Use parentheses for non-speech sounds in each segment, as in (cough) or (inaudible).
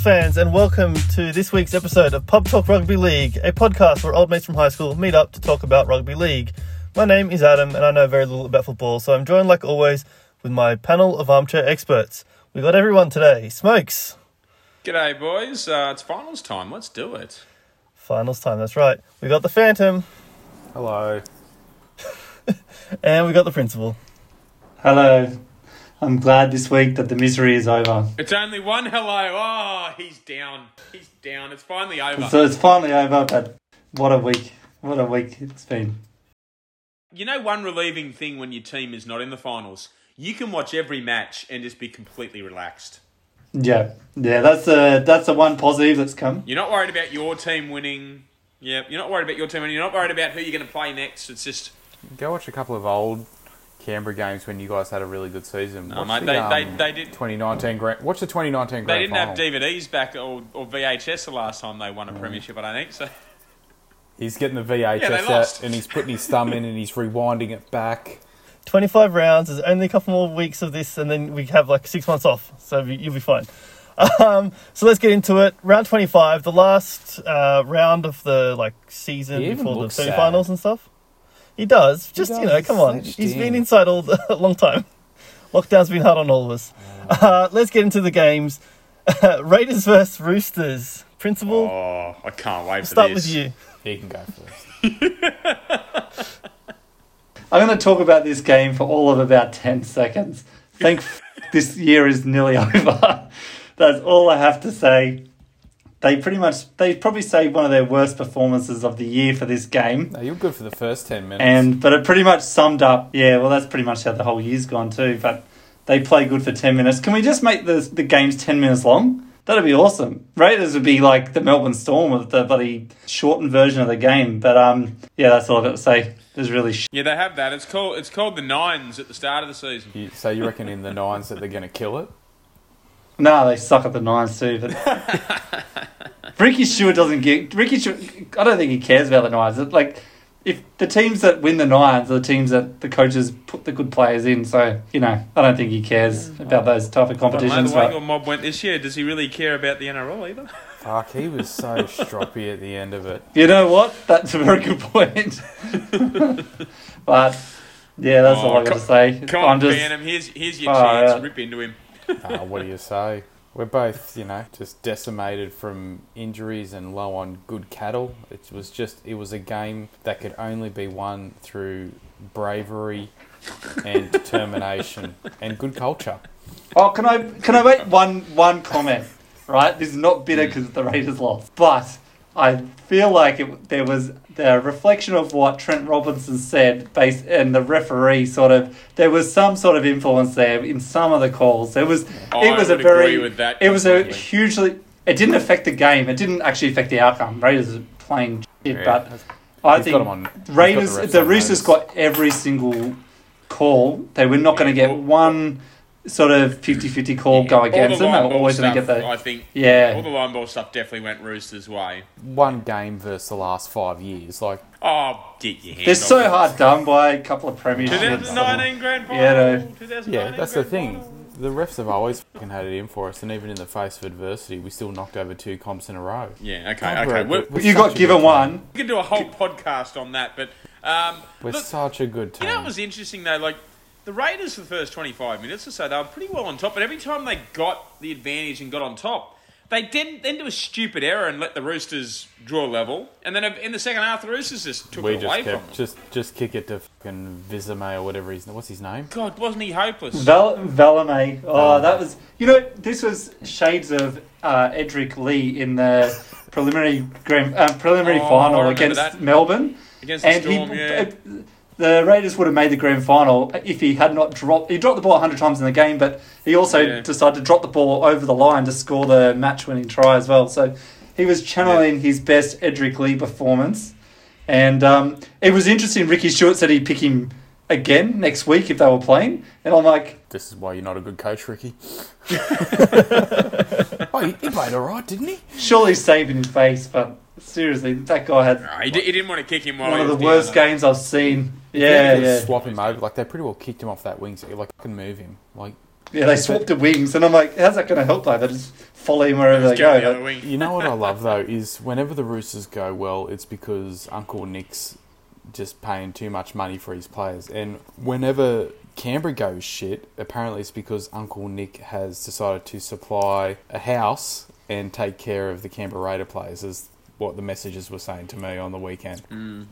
sports fans, and welcome to this week's episode of Pub Talk Rugby League, a podcast where old mates from high school meet up to talk about rugby league. My name is Adam, and I know very little about football, so I'm joined, like always, with my panel of armchair experts. We got everyone today. Smokes. G'day, boys. Uh, it's finals time. Let's do it. Finals time, that's right. We got the Phantom, Hello. (laughs) and we got the Principal. Hello. I'm glad this week that the misery is over. It's only one hello. Oh, he's down. He's down. It's finally over. So it's finally over, but what a week. What a week it's been. You know, one relieving thing when your team is not in the finals, you can watch every match and just be completely relaxed. Yeah. Yeah, that's the that's the one positive that's come. You're not worried about your team winning. Yeah, you're not worried about your team winning. You're not worried about who you're going to play next. It's just, Go watch a couple of old Canberra games when you guys had a really good season. no, mate. the, They, um, they, they did. 2019 grand. Watch the 2019 grand. They didn't final. have DVDs back or, or VHS the last time they won a premiership. I don't think so. He's getting the VHS Yeah, out lost. and he's putting his thumb in and he's rewinding it back. 25 rounds, there's only a couple more weeks of this, and then we have like six months off, so you'll be fine. (laughs) Um, so let's get into it. Round 25, the last uh, round of the like season before the looks semi-finals sad. and stuff. He does. Just you know, come on. slouched He's been inside all the, (laughs) a long time. Lockdown's been hard on all of us. (laughs) Uh, let's get into the games. (laughs) Raiders versus Roosters. Principal, Oh, I can't wait for start this. with you. He can go first. I'm going to talk about this game for all of about 10 seconds. Thank f- this year is nearly over. That's all I have to say. They pretty much they probably say one of their worst performances of the year for this game. No, you're good for the first 10 minutes. And but it pretty much summed up. Yeah, well, that's pretty much how the whole year's gone too. But they play good for ten minutes. Can we just make the the games ten minutes long? That'd be awesome. Raiders would be like the Melbourne Storm with the bloody shortened version of the game. But um, yeah, that's all I've got to say. It was really sh- Yeah, they have that. It's called it's called the nines at the start of the season. You, so you reckon in the nines that they're going to kill it? No, they suck at the nines too. But (laughs) Ricky Stuart doesn't get Ricky. Stuart, I don't think he cares about the nines. It, like. If the teams that win the nines are the teams that the coaches put the good players in, so you know, I don't think he cares about those type of I know, competitions. the way but- your mob went this year, does he really care about the NRL either? (laughs) Fuck, he was so stroppy at the end of it. You know what? That's a very good point. (laughs) but yeah, that's Oh, all I got to say. Come on, just Phantom. Here's here's your Oh, chance. yeah. Rip into him. Uh, what do you say? We're both, you know, just decimated from injuries and low on good cattle. It was just, it was a game that could only be won through bravery and determination and good culture. oh, can I can I make one one comment? Right, this is not bitter because the Raiders lost, but I feel like it, there was the reflection of what Trent Robinson said, based and the referee sort of there was some sort of influence there in some of the calls. There was Oh, it I was a would very agree with that it was a hugely it didn't affect the game. It didn't actually affect the outcome. Raiders are playing shit, Yeah, but I he's think got 'em on- he's got Raiders, refs the Roosters got every single call. They were not going to get all- one sort of 50-50 call go against the them. They line were always going stuff, to get the I think. Yeah. All the line ball stuff definitely went Roosters' way. one game versus the last five years. Like, Oh, get your hand. They're off so it. hard done by a couple of premierships. 2019 grand final. Yeah, no. yeah, that's the thing. final. The refs have always fucking had it in for us, and even in the face of adversity, we still knocked over two comps in a row. Yeah. Okay. God, Okay. we're- We're, we're You got given one. team. we can do a whole podcast on that, but um, We're look, such a good team. You know what was interesting though? Like the Raiders for the first 25 minutes or so, they were pretty well on top. But every time they got the advantage and got on top, they didn't then do a stupid error and let the Roosters draw level. And then in the second half, the Roosters just took we it just away kept from them. just just kick it to fucking Vizame or whatever his what's his name? God, wasn't he hopeless? Val- Valemei. Oh, Valemei. that was. You know, this was shades of uh, Edrick Lee in the preliminary grand, uh, preliminary Oh, final against that. Melbourne. Against the and Storm, he, yeah. uh, the Raiders would have made the grand final if he had not dropped. He dropped the ball 100 times in the game, but he also Yeah. decided to drop the ball over the line to score the match-winning try as well. So he was channeling his best Edrick Lee performance, and um, it was interesting. Ricky Stuart said he'd pick him again next week if they were playing, and I'm like, This is why you're not a good coach, Ricky. (laughs) (laughs) oh, he, he played all right, didn't he? surely saving his face, but seriously, that guy had No, he, di- he didn't want to kick him while one he of the worst down, games I've seen. If Yeah, they yeah. Swap him over. Like they pretty well kicked him off that wing, so like can move him. Like Yeah, they swapped the wings, and I'm like, how's that going to help? Like, they just follow him wherever they Let's go go. the other Like. You know what I love though (laughs) is whenever the Roosters go well, it's because Uncle Nick's just paying too much money for his players, and whenever Canberra goes shit, apparently it's because Uncle Nick has decided to supply a house and take care of the Canberra Raider players. Is what the messages were saying to me on the weekend.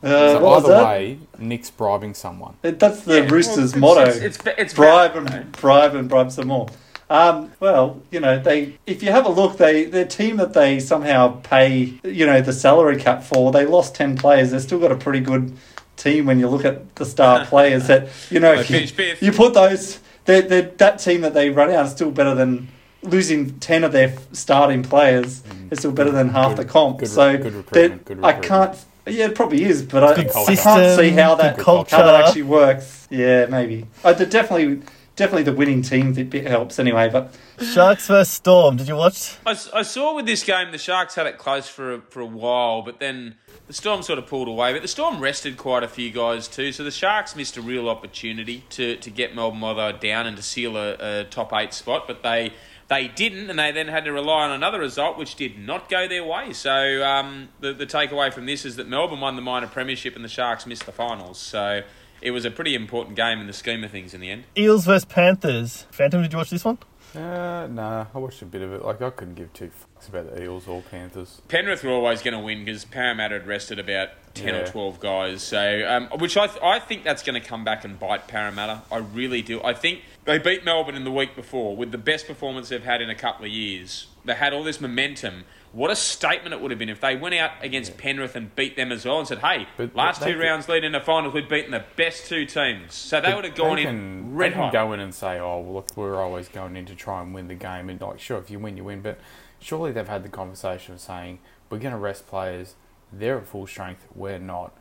uh, So either way, Nick's bribing someone. It- That's the Yeah, Roosters' well, motto. It's, it's, it's, it's bribe valid, and bribe and bribe some more. Um, well, you know, they if you have a look, they their team that they somehow pay, you know, the salary cap for, they lost ten players. They've still got a pretty good team when you look at the star (laughs) players that you know They you, finished fifth. you put those they're, they're, that team that they run out is still better than losing ten of their starting players. Is still better than half Good- the comp. good- so good that- recruitment, good I can't. Yeah, it probably is, but I, I can't see how that culture. how that actually works. Yeah, maybe. The- definitely, definitely the winning team bit, bit helps anyway. But Sharks versus Storm. Did you watch? I, I saw with this game the Sharks had it close for a, for a while, but then the Storm sort of pulled away. But the Storm rested quite a few guys too, so the Sharks missed a real opportunity to, to get Melbourne while they were down and to seal a, a top eight spot. But they they didn't, and they then had to rely on another result, which did not go their way. So um, the the takeaway from this is that Melbourne won the minor premiership and the Sharks missed the finals. So. It was a pretty important game in the scheme of things in the end. Eels versus Panthers. Phantom, did you watch this one? Uh, nah, I watched a bit of it. Like I couldn't give two fucks about the Eels or Panthers. Penrith were always going to win because Parramatta had rested about 10 or 12 guys. So, um, which I, th- I think that's going to come back and bite Parramatta. I really do. I think they beat Melbourne in the week before with the best performance they've had in a couple of years. They had all this momentum. What a statement it would have been if they went out against Penrith and beat them as well and said, hey, But- last but two could- rounds leading the finals, we've beaten the best two teams. So they would have gone they in red they can hot. go in and say, "Oh, well, look, we're always going in to try and win the game." And like, sure, if you win, you win. But surely they've had the conversation of saying, "We're going to rest players. They're at full strength. We're not.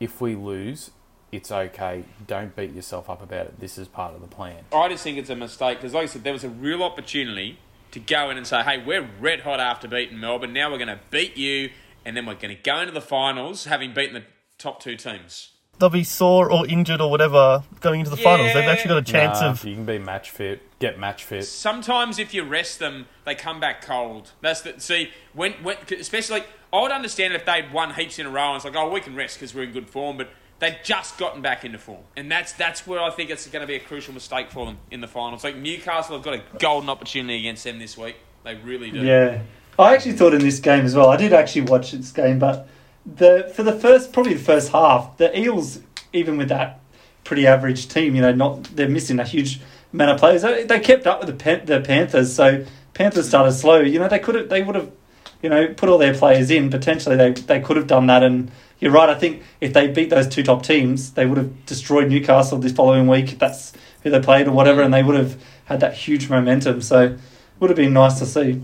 If we lose, it's okay. Don't beat yourself up about it. This is part of the plan." I just think it's a mistake because, like I said, there was a real opportunity to go in and say, "Hey, we're red hot after beating Melbourne. Now we're going to beat you, and then we're going to go into the finals, having beaten the top two teams." They'll be sore or injured or whatever going into the finals. They've actually got a chance Nah, of. you can be match fit, get match fit. Sometimes, if you rest them, they come back cold. That's the see when when especially like, I would understand if they'd won heaps in a row and it's like, oh, we can rest because we're in good form, but. They've just gotten back into form, and that's that's where I think it's going to be a crucial mistake for them in the finals. Like Newcastle have got a golden opportunity against them this week. They really do. yeah, I actually thought in this game as well. I did actually watch this game, but the for the first probably the first half, the Eels, even with that pretty average team, you know, not they're missing a huge amount of players. They, they kept up with the Pan- the Panthers, so Panthers started slow. You know, they could have they would have, you know, put all their players in. Potentially, they they could have done that. And you're right. I think if they beat those two top teams, they would have destroyed Newcastle this following week. If that's who they played or whatever, and they would have had that huge momentum. So, it would have been nice to see.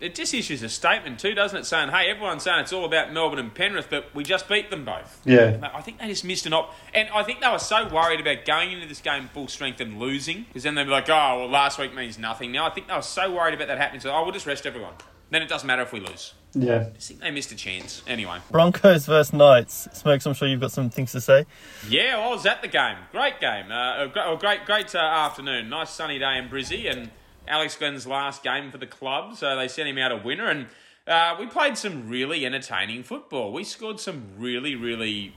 It just issues a statement too, doesn't it? Saying, "Hey, everyone's saying it's all about Melbourne and Penrith, but we just beat them both." Yeah. I think they just missed an op, and I think they were so worried about going into this game full strength and losing, because then they'd be like, "Oh, well, last week means nothing." Now I think they were so worried about that happening, so oh, we'll just rest everyone. Then it doesn't matter if we lose. Yeah. I think they missed a chance. Anyway, Broncos versus Knights. Smokes, I'm sure you've got some things to say. yeah, well, I was at the game. Great game. Uh, great, a great, great uh, afternoon. Nice sunny day in Brizzy, and Alex Glenn's last game for the club, so they sent him out a winner. And uh, we played some really entertaining football. We scored some really, really,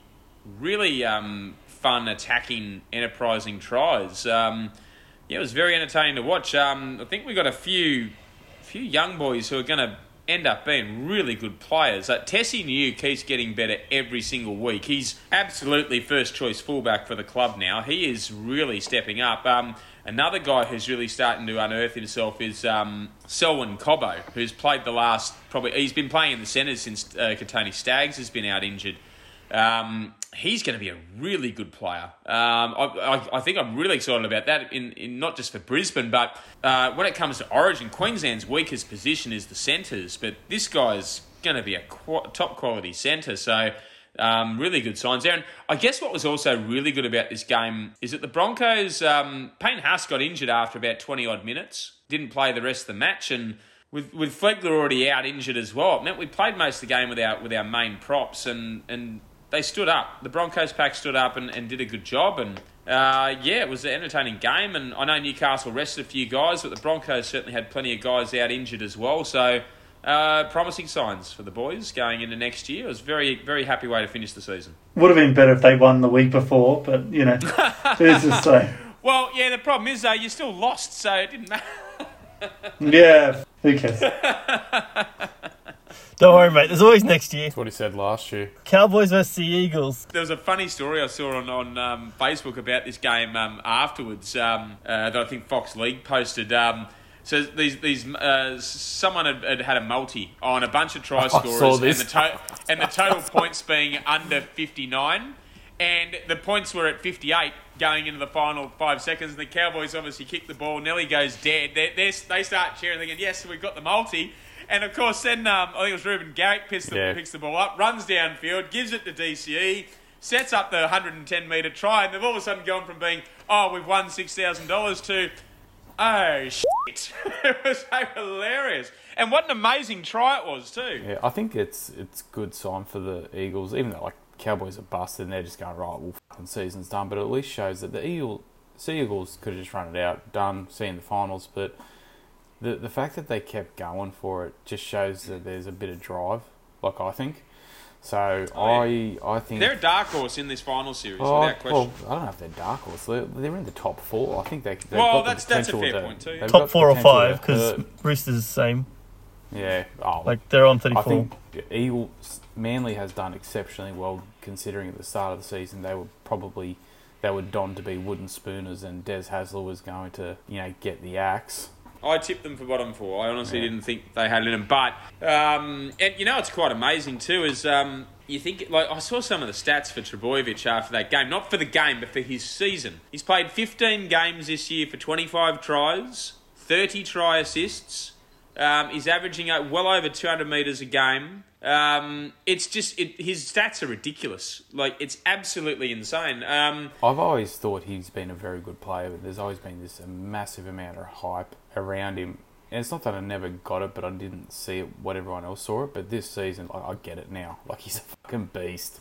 really um, fun, attacking, enterprising tries. Um, yeah, it was very entertaining to watch. Um, I think we got a few, few young boys who are going to end up being really good players. Uh, Tesi Niu keeps getting better every single week. He's absolutely first choice fullback for the club now. He is really stepping up. Um, another guy who's really starting to unearth himself is um, Selwyn Cobbo, who's played the last probably. He's been playing in the centres since uh, Kotoni Staggs has been out injured. Um, he's going to be a really good player. Um, I, I, I think I'm really excited about that, in, in not just for Brisbane, but uh, when it comes to Origin, Queensland's weakest position is the centres, but this guy's going to be a qu- top quality centre. So. Um, really good signs there. And I guess what was also really good about this game is that the Broncos, um, Payne Haas got injured after about 20 odd minutes, didn't play the rest of the match, and with with Flegler already out injured as well, it meant we played most of the game with our with our main props, and and they stood up. The Broncos pack stood up and, and did a good job. And uh, yeah, it was an entertaining game. And I know Newcastle rested a few guys, but the Broncos certainly had plenty of guys out injured as well. So uh, promising signs for the boys going into next year. It was a very, very happy way to finish the season. Would have been better if they won the week before, but you know, (laughs) who's to say? Well, yeah, the problem is, though, you still lost, so it didn't matter. Yeah, who cares? (laughs) Don't worry, mate. There's always next year. That's what he said last year. Cowboys versus the Eagles. There was a funny story I saw on, on um, Facebook about this game um, afterwards um, uh, that I think Fox League posted. Um, so these these uh, someone had, had had a multi on a bunch of try (laughs) I scorers and the, to- and the total points being under 59 and the points were at 58 going into the final five seconds and the Cowboys obviously kick the ball Nelly goes dead they they they start cheering thinking yes we've got the multi and of course then um, I think it was Reuben Garrick picks the, Yeah. picks the ball up runs downfield gives it to DCE sets up the 110 metre try and they've all of a sudden gone from being oh we've won $6,000 to Oh shit! (laughs) it was so hilarious, and what an amazing try it was too. Yeah, I think it's it's good sign for the Eagles, even though like Cowboys are busted and they're just going right. Well, fucking season's done, but at least shows that the Eagle, Sea Eagles could have just run it out, done, seen the finals. But the the fact that they kept going for it just shows that there's a bit of drive. Like I think. So Oh, I I think They're a dark horse in this final series, Oh, without question. well, I don't know if they're dark horse. They're, they're in the top four. I think they. They've Well, got that's- the that's a fair to- point too. they've Top four or five because hurt. Roosters the same. yeah, oh, Like they're on thirty-four. I 34. think Eagles Manly has done exceptionally well considering at the start of the season they were probably they were donned to be wooden spooners and Des Hasler was going to you know get the axe. I tipped them for bottom four. I honestly Yeah. didn't think they had it in them. But um, and you know, it's quite amazing too. Is um, you think like I saw some of the stats for Trbojevic after that game, not for the game, but for his season. He's played 15 games this year for 25 tries, 30 try assists. Um, he's averaging uh, well over 200 meters a game. Um, it's just it, his stats are ridiculous. Like it's absolutely insane. Um, I've always thought he's been a very good player, but there's always been this massive amount of hype around him. And it's not that I never got it, but I didn't see it what everyone else saw it. But this season, I, I get it now. Like he's a fucking beast.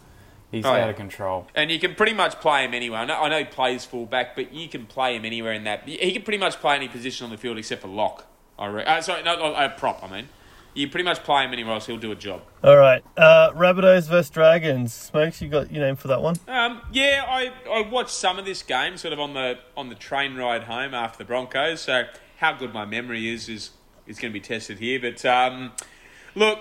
He's Oh, out yeah. of control. And you can pretty much play him anywhere. I know, I know he plays fullback, but you can play him anywhere in that. He can pretty much play any position on the field except for lock. I re- uh, sorry, no, uh, prop. I mean, you pretty much play him anywhere else, he'll do a job. All right, uh, Rabbitohs versus Dragons. Smokes, you got your name for that one? Um, yeah, I, I watched some of this game sort of on the on the train ride home after the Broncos. So how good my memory is is is going to be tested here. But um, look,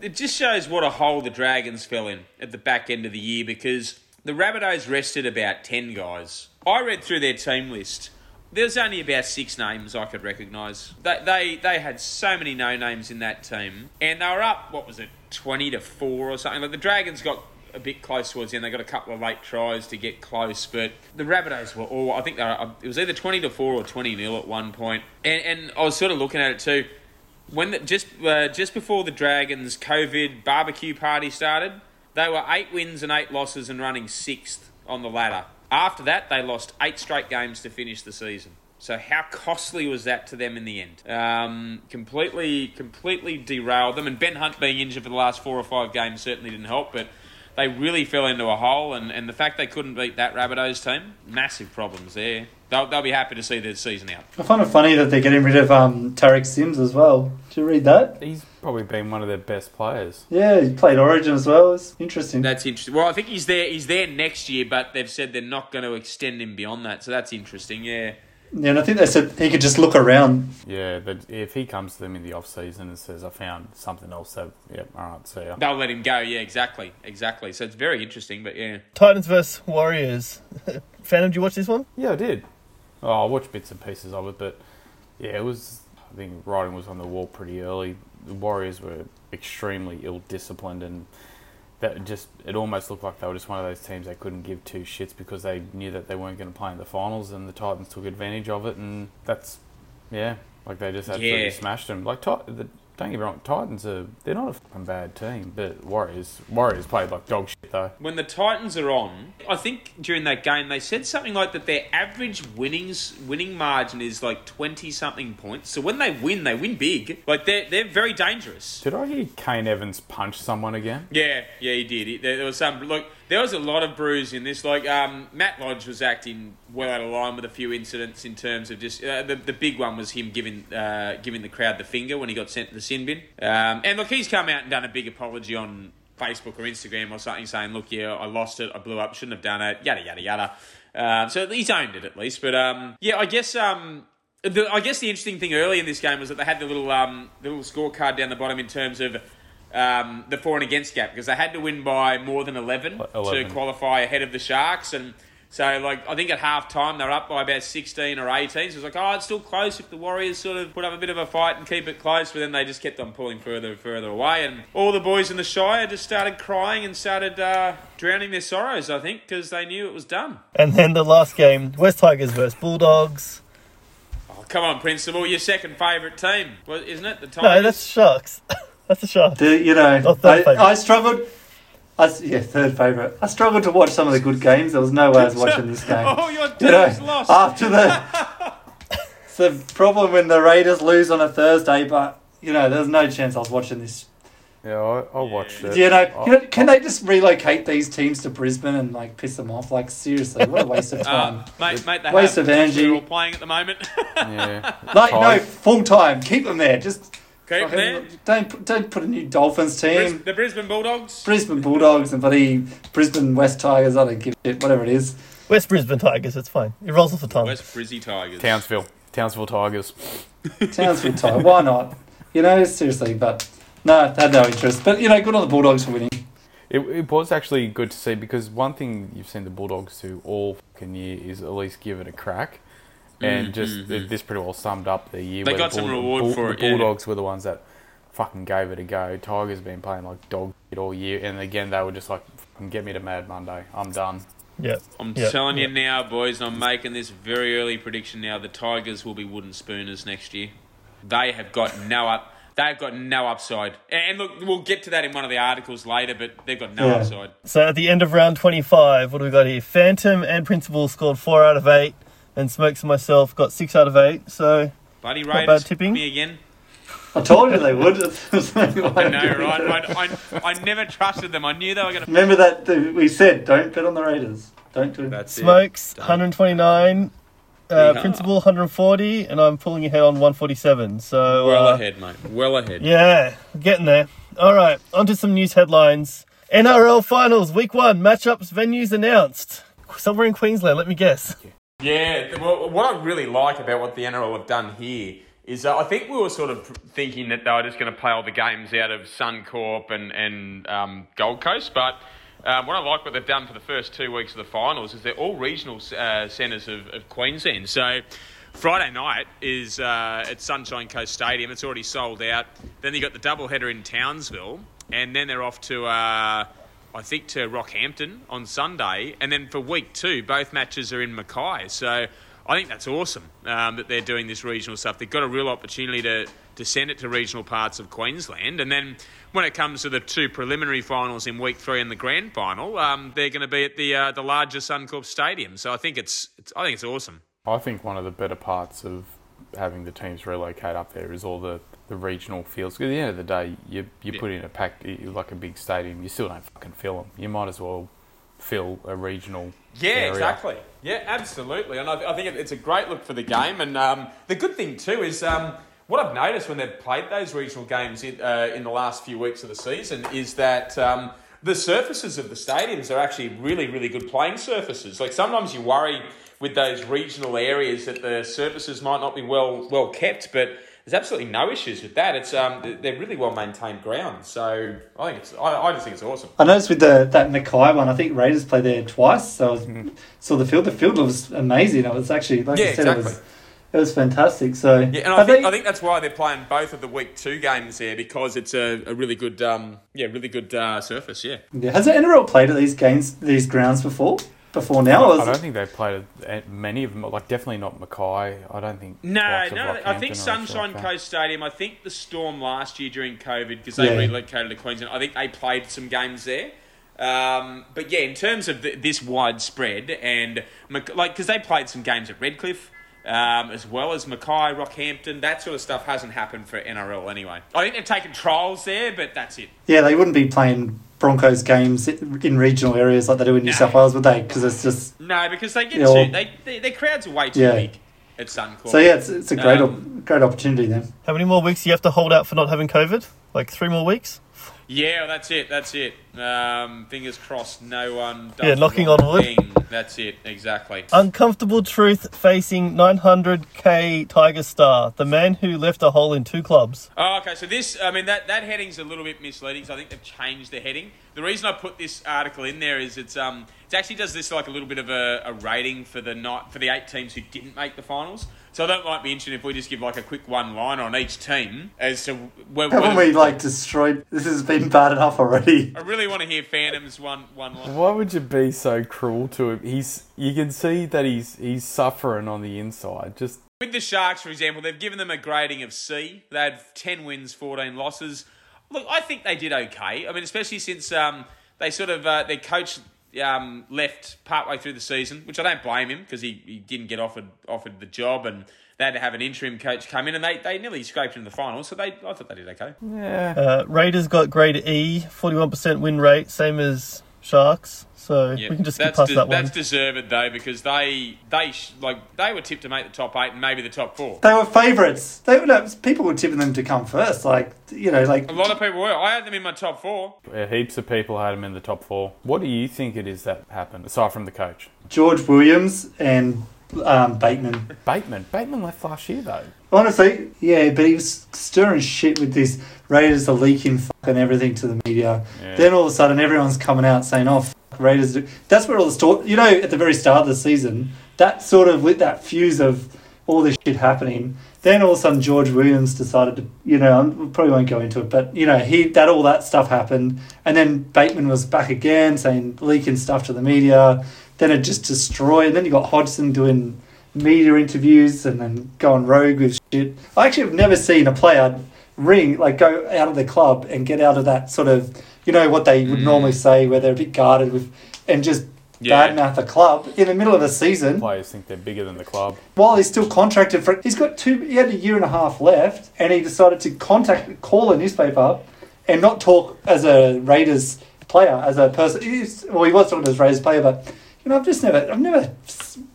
it just shows what a hole the Dragons fell in at the back end of the year because the Rabbitohs rested about ten guys. I read through their team list. There's only about six names I could recognise. They, they they had so many no names in that team, and they were up. What was it, twenty to four or something? Like the Dragons got a bit close towards the end. They got a couple of late tries to get close, but the Rabbitohs were all. I think they were. It was either twenty to four or twenty nil at one point. And, and I was sort of looking at it too. When the, just uh, just before the Dragons' COVID barbecue party started, they were eight wins and eight losses and running sixth on the ladder. After that, they lost eight straight games to finish the season. So how costly was that to them in the end? Um, completely, completely derailed them. And Ben Hunt being injured for the last four or five games certainly didn't help. But they really fell into a hole. And, and the fact they couldn't beat that Rabbitohs team, massive problems there. They'll, they'll be happy to see their season out. I find it funny that they're getting rid of um, Tariq Sims as well. Did you read that? He's probably been one of their best players. Yeah, he played Origin as well. It's interesting. That's interesting. Well, I think he's there. He's there next year, but they've said they're not going to extend him beyond that. So that's interesting. Yeah. Yeah, and I think they said he could just look around. Yeah, but if he comes to them in the off season and says, "I found something else," that yeah, all right, see ya. They'll let him go. Yeah, exactly, exactly. So it's very interesting. But yeah, Titans versus Warriors. (laughs) Phantom, did you watch this one? Yeah, I did. Oh, I watched bits and pieces of it, but yeah, it was. I think writing was on the wall pretty early. The Warriors were extremely ill disciplined, and that just it almost looked like they were just one of those teams that couldn't give two shits because they knew that they weren't going to play in the finals, and the Titans took advantage of it, and that's yeah, like they just absolutely Yeah. smashed them. Like the, don't get me wrong, Titans are they're not a fucking bad team, but Warriors Warriors played like dog shit though. when the Titans are on, I think during that game they said something like that. Their average winnings winning margin is like twenty something points. So when they win, they win big. Like they're they're very dangerous. Did I hear Kane Evans punch someone again? Yeah, yeah, he did. He, there, there was some look. There was a lot of bruise in this. Like um, Matt Lodge was acting well out of line with a few incidents in terms of just uh, the the big one was him giving uh, giving the crowd the finger when he got sent to the sin bin. Um, and look, he's come out and done a big apology on Facebook or Instagram or something, saying, "Look, yeah, I lost it, I blew up, shouldn't have done it, yada yada yada." Um, so he's owned it at least. But um, yeah, I guess um, the, I guess the interesting thing early in this game was that they had the little um, the little scorecard down the bottom in terms of um, the for and against gap because they had to win by more than 11, 11. to qualify ahead of the Sharks. And so, like, I think at half time they were up by about 16 or 18. So it was like, oh, it's still close if the Warriors sort of put up a bit of a fight and keep it close. But then they just kept on pulling further and further away. And all the boys in the Shire just started crying and started uh, drowning their sorrows, I think, because they knew it was done. And then the last game, West Tigers versus Bulldogs. Oh, come on, Principal, your second favourite team, isn't it? The Tigers. No, that's Sharks. (laughs) that's the Sharks. The, you know, Oh, I. I struggled. I, s- yeah, third favourite. I struggled to watch some of the good games. There was no way I was watching this game. (laughs) oh, your you know, team's lost. after the it's (laughs) the problem when the Raiders lose on a Thursday, but you know, there's no chance I was watching this. Yeah, I, I watched it. You know, I- you know, can they just relocate these teams to Brisbane and like piss them off? Like seriously, what a waste of (laughs) time. Um, mate, mate, they Waste have, of energy. They're all playing at the moment. yeah. like no, full time. Keep them there. Just Keep fucking- there. don't put- don't put a new Dolphins team. Bris- the Brisbane Bulldogs. Brisbane Bulldogs and bloody Brisbane West Tigers. I don't give a shit. Whatever it is. West Brisbane Tigers, it's fine. It rolls off the tongue. West Brizzy Tigers. Townsville. Townsville Tigers. (laughs) Townsville Tigers. Why not? You know, seriously. But no, had no interest. But you know, good on the Bulldogs for winning. It, it was actually good to see because one thing you've seen the Bulldogs do all fucking year is at least give it a crack. And Mm, just mm, th- mm. this pretty well summed up the year. They got the some reward for it, The yeah. Bulldogs were the ones that fucking gave it a go. Tigers have been playing like dog shit all year, and again they were just like, "Get me to Mad Monday. I'm done." Yeah. I'm Yeah, telling you now, boys, I'm making this very early prediction now. The Tigers will be wooden spooners next year. They have got no up. They've got no upside. And look, we'll get to that in one of the articles later, but they've got no Yeah. upside. So at the end of round 25, what do we got here? Phantom and Principal scored 4 out of 8, and Smokes and myself got 6 out of 8. So, Bloody bad Raiders, tipping. me again. I told you (laughs) (laughs) they would. I know, right? I, I, I never trusted them. I knew they were going to. Remember that th- we said don't bet on the Raiders. Don't do it. That's Smokes, Done. 129. Uh, Yeah. Principal 140, and I'm pulling ahead on 147. So, Well uh, ahead, mate. Well ahead. Yeah, getting there. All right, on to some news headlines. NRL finals, week one, matchups, venues announced. Somewhere in Queensland, let me guess. Yeah, well, what I really like about what the NRL have done here is uh, I think we were sort of thinking that they were just going to play all the games out of Suncorp and, and um, Gold Coast, but um, what I like what they've done for the first two weeks of the finals is they're all regional uh, centres of, of Queensland. So Friday night is uh, at Sunshine Coast Stadium. It's already sold out. Then you got the doubleheader in Townsville, and then they're off to. I think to Rockhampton on Sunday, and then for week two, both matches are in Mackay. So I think that's awesome um, that they're doing this regional stuff. They've got a real opportunity to to send it to regional parts of Queensland, and then when it comes to the two preliminary finals in week three and the grand final, um, they're going to be at the uh, the larger Suncorp Stadium. So I think it's, it's I think it's awesome. I think one of the better parts of having the teams relocate up there is all the, the regional fields. at the end of the day, you you Yeah. put in a pack like a big stadium, you still don't fucking fill them. You might as well fill a regional. Yeah, area. exactly. Yeah, absolutely. And I, I think it- it's a great look for the game. And um, the good thing too is um, what I've noticed when they've played those regional games in, uh, in the last few weeks of the season is that. Um, the surfaces of the stadiums are actually really, really good playing surfaces. Like sometimes you worry with those regional areas that the surfaces might not be well well kept, but there's absolutely no issues with that. It's um, they're really well maintained ground. So I think it's I, I just think it's awesome. I noticed with the that Mackay one, I think Raiders played there twice. So I was, saw the field. The field was amazing. It was actually like Yeah, I said, it was it was fantastic. So Yeah, and I think, I think that's why they're playing both of the week two games there because it's a, a really good, um, yeah, really good uh, surface. Yeah, yeah. has the NRL played at these games, these grounds before? Before now, or I don't it- think they've played many of them. Like definitely not Mackay. I don't think. no, no, I think Sunshine like. Coast Stadium. I think the Storm last year during COVID because they Yeah. relocated to Queensland. I think they played some games there. Um, but yeah, in terms of th this widespread and like because they played some games at Redcliffe. Um, as well as Mackay, Rockhampton, that sort of stuff hasn't happened for NRL anyway. I think they've taken trials there, but that's it. yeah, they wouldn't be playing Broncos games in regional areas like they do in New No. South Wales, would they? Because it's just No, because they get Yeah, well- too. They, they their crowds are way too Yeah. big at Suncorp. so. Yeah, it's, it's a great Um, op- great opportunity then. How many more weeks do you have to hold out for not having COVID? Like three more weeks? Yeah, that's it. That's it. Um, fingers crossed. No one. Does Yeah, knocking on wood. Thing. That's it. Exactly. Uncomfortable truth facing 900k Tiger Star, the man who left a hole in two clubs. Oh, okay. So this, I mean, that, that heading's a little bit misleading. So I think they've changed the heading. The reason I put this article in there is it's um it actually does this like a little bit of a, a rating for the night for the eight teams who didn't make the finals. So that might be interesting if we just give like a quick one line on each team as to where. Haven't we like destroyed? This has been bad enough already. I really want to hear Phantom's one one line. Why would you be so cruel to him? He's you can see that he's he's suffering on the inside. Just With the Sharks, for example, they've given them a grading of C. They had 10 wins, 14 losses. Look, I think they did okay. I mean, especially since um, they sort of, uh, their coach um, left partway through the season, which I don't blame him because he, he didn't get offered offered the job and they had to have an interim coach come in and they, they nearly scraped into the finals. So they, I thought they did okay. yeah. Uh, Raiders got grade E, 41% win rate, same as Sharks. So Yeah, we can just skip that's past de- that one. That's deserved though because they they sh- like they were tipped to make the top eight and maybe the top four. They were favourites. They were no, people were tipping them to come first. Like you know, like A lot of people were. I had them in my top four. Yeah, heaps of people had them in the top four. What do you think it is that happened aside from the coach? George Williams and um, Bateman. Bateman. Bateman left last year though. Honestly, yeah, but he was stirring shit with this Raiders are leaking fucking everything to the media. Yeah. Then all of a sudden, everyone's coming out saying, "Oh, fuck, Raiders." Do. That's where all the story. You know, at the very start of the season, that sort of lit that fuse of all this shit happening. Then all of a sudden, George Williams decided to, you know, I probably won't go into it, but you know, he that all that stuff happened, and then Bateman was back again saying leaking stuff to the media. Then it just destroyed. And then you got Hodgson doing media interviews and then going rogue with shit. I actually have never seen a player ring like go out of the club and get out of that sort of you know what they would Mm. normally say where they're a bit guarded with and just Yeah. badmouth the club in the middle of a season Players think they're bigger than the club. while he's still contracted for he's got two he had a year and a half left and he decided to contact call a newspaper and not talk as a Raiders player as a person he's, well he was talking as a Raiders player but you know I've just never I've never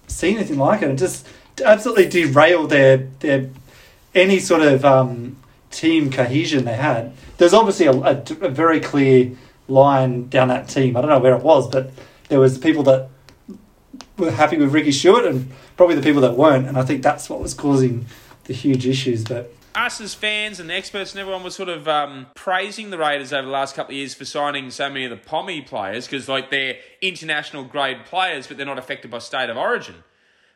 seen anything like it it just absolutely derailed their their any sort of um, team cohesion they had there's obviously a, a, a very clear line down that team I don't know where it was but there was people that were happy with Ricky Stuart and probably the people that weren't. And I think that's what was causing the huge issues. But us as fans and experts and everyone was sort of um, praising the Raiders over the last couple of years for signing so many of the Pommy players because like they're international grade players, but they're not affected by state of origin.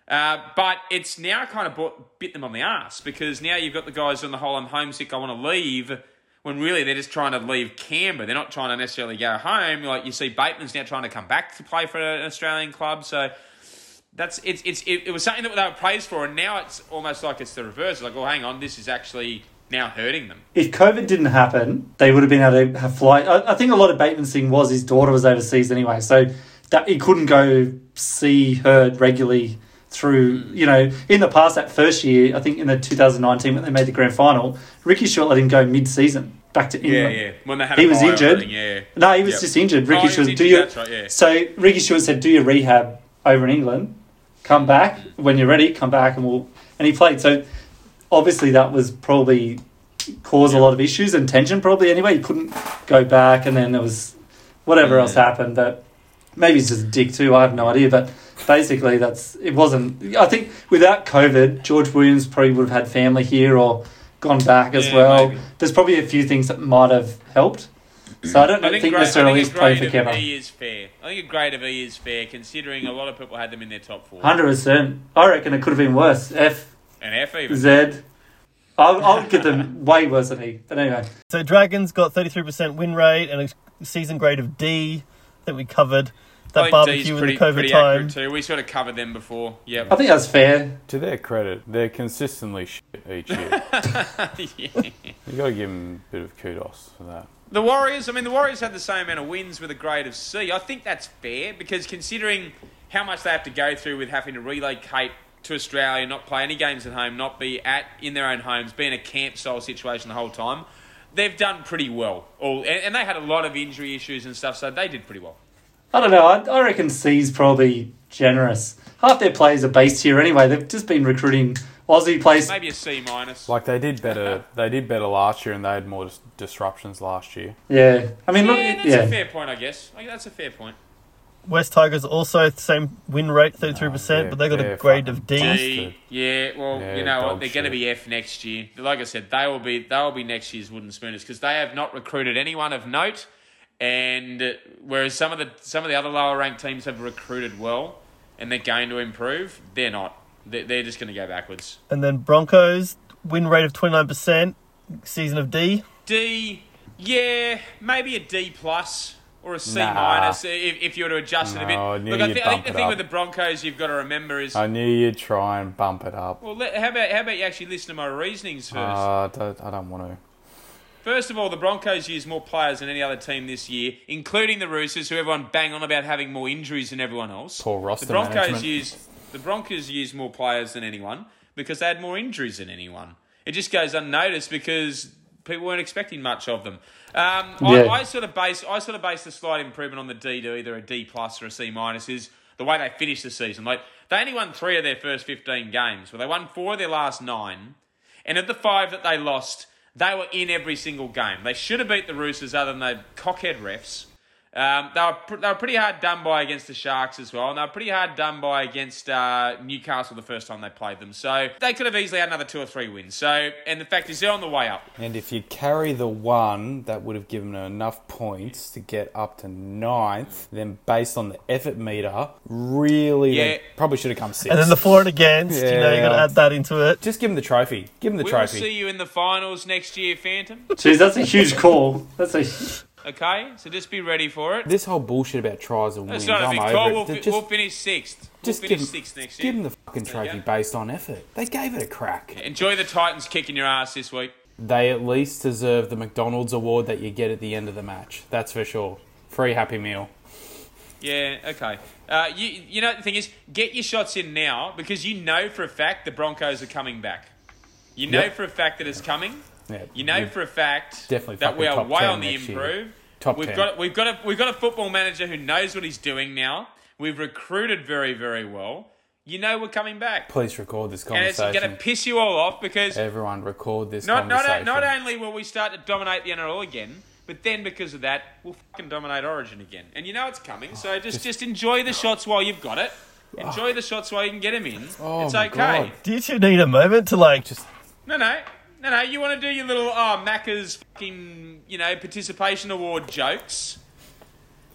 Uh, but it's now kind of bought, bit them on the ass because now you've got the guys on the whole I'm homesick, I want to leave. When really they're just trying to leave Canberra. They're not trying to necessarily go home. Like you see, Bateman's now trying to come back to play for an Australian club. So that's it's it's it, it was something that they were praised for, and now it's almost like it's the reverse. Like, oh, hang on, this is actually now hurting them. if COVID didn't happen, they would have been able to have flight. I, I think a lot of Bateman's thing was his daughter was overseas anyway, so that he couldn't go see her regularly through. Mm. You know, in the past, that first year, I think in the 2019 when they made the grand final, Ricky Stuart let him go mid-season back to England. yeah. yeah. When they had He a was injured. yeah. No, he was Yep. just injured. Oh, Ricky was Stuart, injured, do your right, yeah. so Ricky Stuart said, "Do your rehab over in England. Come back when you're ready. Come back and we'll." And he played. So obviously that was probably caused a lot of issues and tension. Probably anyway. He couldn't go back, and then there was whatever mm. else happened. But maybe he's just a dick too. I have no idea. But basically, that's it. Wasn't. I think without COVID, George Williams probably would have had family here or gone back as Yeah, well. maybe. There's probably a few things that might have helped. So I don't I think, think, grade, I necessarily think he's a playing grade for of Kevin. E is fair. I think a grade of E is fair, considering a lot of people had them in their top four. Hundred percent. I reckon it could have been worse. F And F even. Z. I'll, I'll give them (laughs) way worse than he. But anyway, So Dragons got 33% win rate and a season grade of D that we covered. I That think D's barbecue in pretty, the COVID pretty time. accurate too. We sort of covered them before. Yep. I think that's fair. To their credit, they're consistently shit each year. (laughs) yeah. you got to give them a bit of kudos for that. The Warriors, I mean, the Warriors had the same amount of wins with a grade of C. I think that's fair because considering how much they have to go through with having to relocate to Australia, not play any games at home, not be at in their own homes, be in a camp style situation the whole time. they've done pretty well. All and, and they had a lot of injury issues and stuff, so they did pretty well. I don't know. I, I reckon C's probably generous. Half their players are based here anyway. They've just been recruiting Aussie players. Maybe a C minus. Like they did better. (laughs) they did better last year, and they had more dis- disruptions last year. Yeah, I mean, look, yeah, that's yeah. a fair point, I guess. Like, that's a fair point. West Tigers also the same win rate, 33%, but they got a grade of D. D, yeah. Well, Yeah, you know what? They're going to be F next year. Like I said, they will be. They will be next year's wooden spooners because they have not recruited anyone of note. And uh, whereas some of the some of the other lower ranked teams have recruited well, and they're going to improve, they're not. They're, they're just going to go backwards. And then Broncos, win rate of 29%, season of D. D, yeah, maybe a D plus or a C Nah. minus if, if you were to adjust it a bit. I Look, I, you'd I think the thing up. with the Broncos you've got to remember is I knew you'd try and bump it up. well, let, how about how about you actually listen to my reasonings first? Uh, I don't, I don't want to. First of all, the Broncos use more players than any other team this year, including the Roosters, who everyone bang on about having more injuries than everyone else. Poor roster the Broncos management. use the Broncos use more players than anyone because they had more injuries than anyone. It just goes unnoticed because people weren't expecting much of them. Um, Yeah. I, I sort of base I sort of base the slight improvement on the D to either a D plus or a C minus is the way they finished the season. Like they only won three of their first fifteen games, well they won four of their last nine, and of the five that they lost, they were in every single game. They should have beat the Roosters, other than they cockhead refs. Um, they, were pr- they were pretty hard done by against the Sharks as well, and they were pretty hard done by against uh, Newcastle the first time they played them. So they could have easily had another two or three wins. So, and the fact is, they're on the way up. And if you carry the one, that would have given them enough points to get up to ninth. Then, based on the effort meter, really, they Yeah. probably should have come sixth. And then the for and against, you know, you got to add that into it. Just give them the trophy. Give them the trophy. We will trophy. see you in the finals next year, Phantom. Jeez, that's a huge call. That's a Okay, so just be ready for it. This whole bullshit about tries and wins, It's not a I'm over call. it. We'll, fi- just, we'll finish sixth. We'll just finish give sixth next give year. them the fucking trophy based on effort. They gave it a crack. Enjoy the Titans kicking your ass this week. They at least deserve the McDonald's award that you get at the end of the match. That's for sure. Free Happy Meal. Yeah, okay. Uh, you, you know, the thing is, get your shots in now because you know for a fact the Broncos are coming back. You know Yep. for a fact that it's coming. Yeah, You know for a fact Definitely that we are way on the next year. improve. Top we've 10. got we've got a we've got a football manager who knows what he's doing now. We've recruited very very well. You know we're coming back, Please record this conversation. and it's conversation. going to piss you all off because Everyone record this not not conversation. not only will we start to dominate the NRL again, but then because of that, we'll fucking dominate Origin again. And you know it's coming, so oh, just just enjoy the shots while you've got it. Enjoy the shots while you can get them in. Oh it's okay. God. Do you two need a moment to like Just No, no, no, no. You want to do your little oh Macca's fucking you know participation award jokes.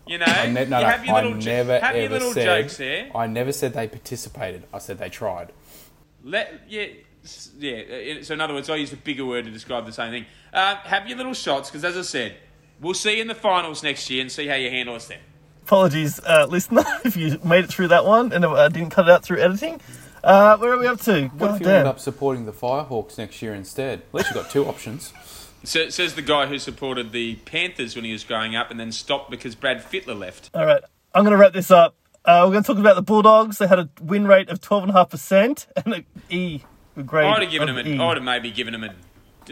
You know, I ne- no, you no, have your I little jo- never have your little said. jokes there. I never said they participated. I said they tried. Let yeah. Yeah, uh, so in other words, I used a bigger word to describe the same thing. Uh, have your little shots, because as I said, we'll see you in the finals next year and see how you handle us then. apologies, uh, listener, (laughs) if you made it through that one and uh, didn't cut it out through editing. Uh, where are we up to? What God if you end up supporting the Firehawks next year instead? At least you've got two options. So, says the guy who supported the Panthers when he was growing up and then stopped because Brad Fittler left. All right, I'm going to wrap this up. Uh, we're going to talk about the Bulldogs. They had a win rate of 12.5% and an E a grade. I would have given of him a, E. I would have maybe given him a,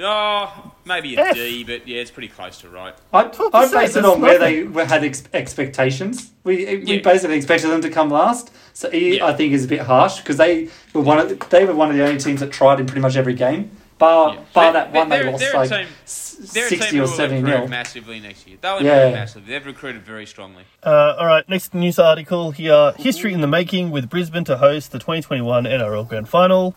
oh, maybe a F. D, but yeah, it's pretty close to right. I, 12%, I based it on where nothing. they had ex- expectations. We we Yeah. basically expected them to come last. So E, Yeah. I think, is a bit harsh because they were one of the, they were one of the only teams that tried in pretty much every game. Bar Yeah. bar But- that one they they're- lost they're a like team- s- They're a team sixty or seventy improve nil. massively next year. They'll improve Yeah. massively. They've recruited very strongly. Uh, all right, next news article here. History in the making with Brisbane to host the 2021 NRL Grand Final.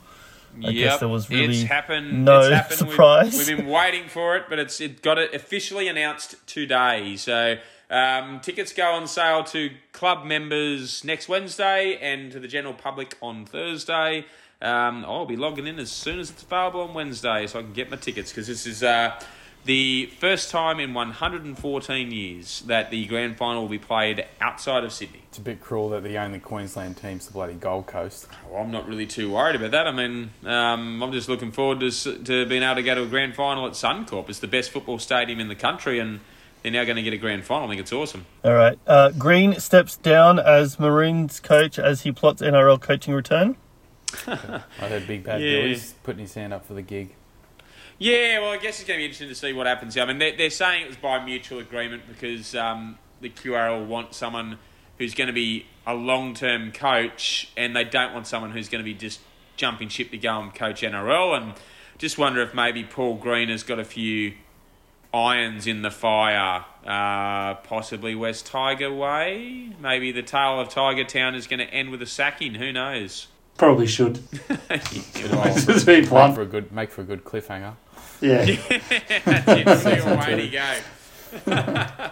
I guess there was really it's happened. no it's happened. surprise. We've, we've been waiting for it, but it's it got it officially announced today. So um, tickets go on sale to club members next Wednesday and to the general public on Thursday. Um, I'll be logging in as soon as it's available on Wednesday, so I can get my tickets because this is uh, the first time in 114 years that the grand final will be played outside of Sydney. It's a bit cruel that the only Queensland team's the bloody Gold Coast. Well, I'm not really too worried about that. I mean, um, I'm just looking forward to, to being able to go to a grand final at Suncorp. It's the best football stadium in the country, and they're now going to get a grand final. I think it's awesome. All right. Uh, Green steps down as Maroons coach as he plots NRL coaching return. (laughs) I heard Big Bad (laughs) Yeah. Billy's putting his hand up for the gig. Yeah, well, I guess it's going to be interesting to see what happens. I mean, they're, they're saying it was by mutual agreement because um, the QRL want someone who's going to be a long term coach, and they don't want someone who's going to be just jumping ship to go and coach NRL. And just wonder if maybe Paul Green has got a few irons in the fire, uh, possibly West Tiger way. Maybe the tale of Tiger Town is going to end with a sacking. Who knows? Probably should. (laughs) Well, make for a good make for a good cliffhanger. Yeah. (laughs) That's it. Away to.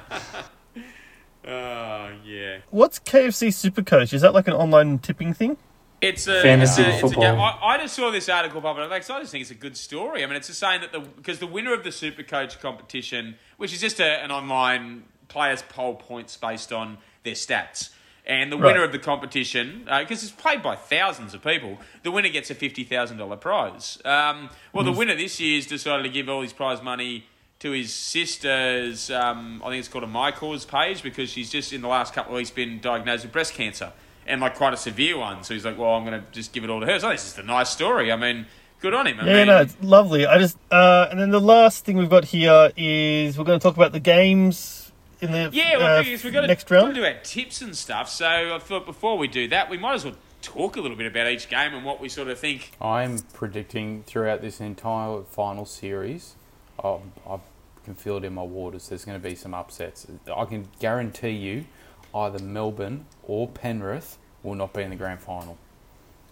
Oh yeah. What's KFC Supercoach? Is that like an online tipping thing? It's a Fantasy it's a, it's a football. game. I, I just saw this article pop up. Like, I just think it's a good story. I mean, it's just saying that the because the winner of the Supercoach competition, which is just a, an online players poll points based on their stats, and the Right. winner of the competition, because it's played by thousands of people, the winner gets a fifty thousand dollar prize. Um, well, the winner this year's decided to give all his prize money to his sister's. Um, I think it's called a My Cause page because she's just in the last couple of weeks been diagnosed with breast cancer and like quite a severe one. So he's like, "Well, I'm going to just give it all to her." So this is a nice story. I mean, good on him. I Yeah, mean, no, it's lovely. I just uh, and then the last thing we've got here is we're going to talk about the games in the yeah. Well, uh, the thing is, we've got to, next got to do our tips and stuff. So I thought before we do that, we might as well talk a little bit about each game and what we sort of think. I'm predicting throughout this entire final series, I, I can feel it in my waters. There's going to be some upsets. I can guarantee you, either Melbourne or Penrith will not be in the grand final.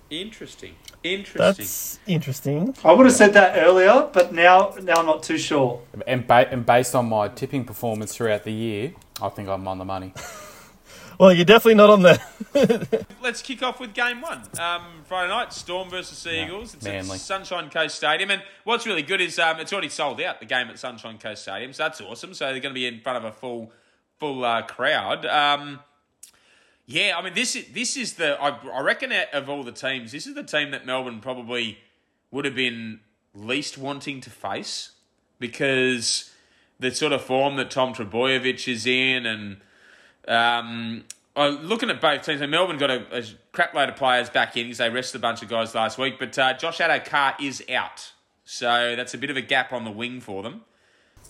Interesting. Interesting. That's interesting. I would have said that earlier, but now now I'm not too sure. And, ba- and based on my tipping performance throughout the year, I think I'm on the money. (laughs) Well, you're definitely not on there. (laughs) Let's kick off with game one. Um, Friday night, Storm versus Sea Yeah, It's Manly. at Sunshine Coast Stadium. And what's really good is um, it's already sold out, the game at Sunshine Coast Stadium. So that's awesome. So they're going to be in front of a full full uh, crowd. Um, yeah, I mean, this is, this is the, I, I reckon of all the teams, this is the team that Melbourne probably would have been least wanting to face because the sort of form that Tom Trbojevic is in and um, looking at both teams, so Melbourne got a, a crap load of players back in because they rested a bunch of guys last week, but uh, Josh Addo-Carr is out, so that's a bit of a gap on the wing for them.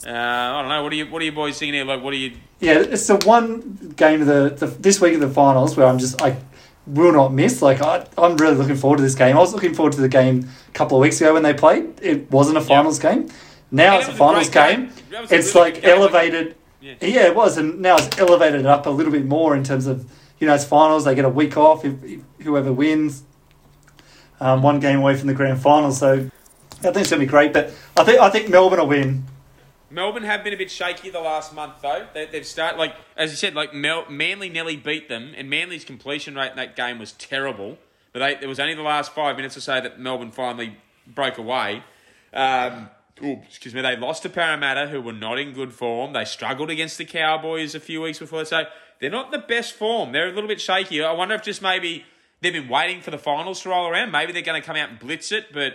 Uh, I don't know. What are you What are you boys seeing here? Like, what are you? Yeah, it's the one game of the, the this week of the finals where I'm just I will not miss. Like I, I'm really looking forward to this game. I was looking forward to the game a couple of weeks ago when they played. It wasn't a finals game. Now And it's a was a finals game. game. That was a It's really like game. elevated. Yeah. Yeah. it was, and now it's elevated up a little bit more in terms of you know it's finals. They get a week off if, if whoever wins. Um, one game away from the grand final, so I think it's gonna be great. But I think I think Melbourne will win. Melbourne have been a bit shaky the last month, though. They, they've started like as you said, like Mel, Manly nearly beat them, and Manly's completion rate in that game was terrible. But they, it was only the last five minutes or so that Melbourne finally broke away. Um, ooh, excuse me. They lost to Parramatta, who were not in good form. They struggled against the Cowboys a few weeks before, so they're not the best form. They're a little bit shaky. I wonder if just maybe they've been waiting for the finals to roll around. Maybe they're going to come out and blitz it, but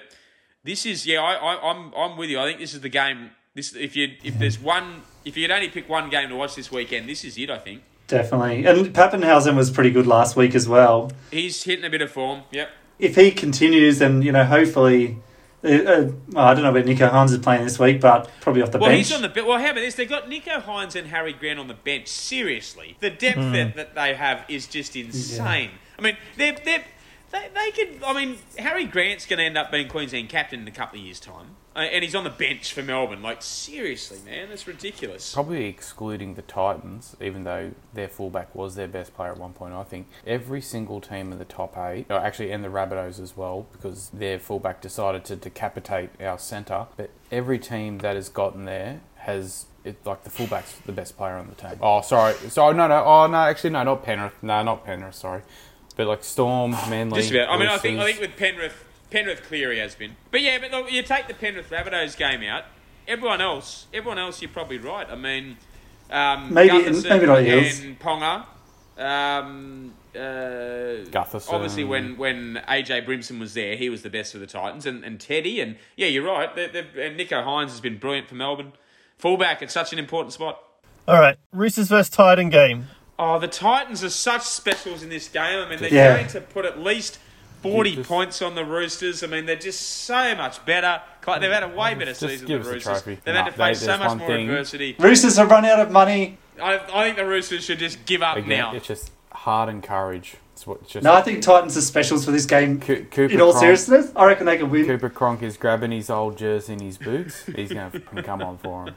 this is yeah, I, I, I'm I'm with you. I think this is the game. This if you if there's one if you'd only pick one game to watch this weekend, this is it. I think Definitely, and Papenhuyzen was pretty good last week as well. he's hitting a bit of form. Yep. if he continues, then you know, hopefully, uh, uh, well, I don't know where Nicho Hynes is playing this week, but probably off the Well, bench. he's on the. Well, how about this? They've got Nicho Hynes and Harry Grant on the bench. Seriously, the depth that, that they have is just insane. I mean, they're, they're, they they could. I mean, Harry Grant's going to end up being Queensland captain in a couple of years' time, uh, and he's on the bench for Melbourne. Like seriously, man, that's ridiculous. Probably excluding the Titans, even though their fullback was their best player at one point. I think every single team in the top eight, or actually, and the Rabbitohs as well, because their fullback decided to decapitate our centre. But every team that has gotten there has. It, like the fullback's the best player on the team. Oh, sorry, sorry, no, no, oh no, actually no, not Penrith, no, not Penrith, sorry, but like Storm, Manly. Just about. I mean, I think I think with Penrith, Penrith Cleary has been. But yeah, but look, you take the Penrith Rabbitohs game out. Everyone else, everyone else, you're probably right. I mean, um, Maybe- Gutherson maybe not Eels. and Ponga. Um, uh, Gutherson. Obviously, when, when AJ Brimson was there, he was the best for the Titans, and, and Teddy, and yeah, you're right. They're, they're, and Nicho Hynes has been brilliant for Melbourne. Fullback at such an important spot. All right, Roosters versus Titan game. Oh, the Titans are such specials in this game. I mean, they're Yeah. going to put at least 40 Just- points on the Roosters. I mean, they're just so much better. They've had a way oh, better Just season give than the us the Roosters. trophy. They've Nah, had to they- face so much more thing- adversity. Roosters have run out of money. I, I think the Roosters should just give up Again, now. it's just heart and courage. It's what just. No, I think Titans are specials for this game. Co- Cooper In all Cronk- seriousness, I reckon they can win. Cooper Cronk is grabbing his old jersey and his boots. He's going to come on for him.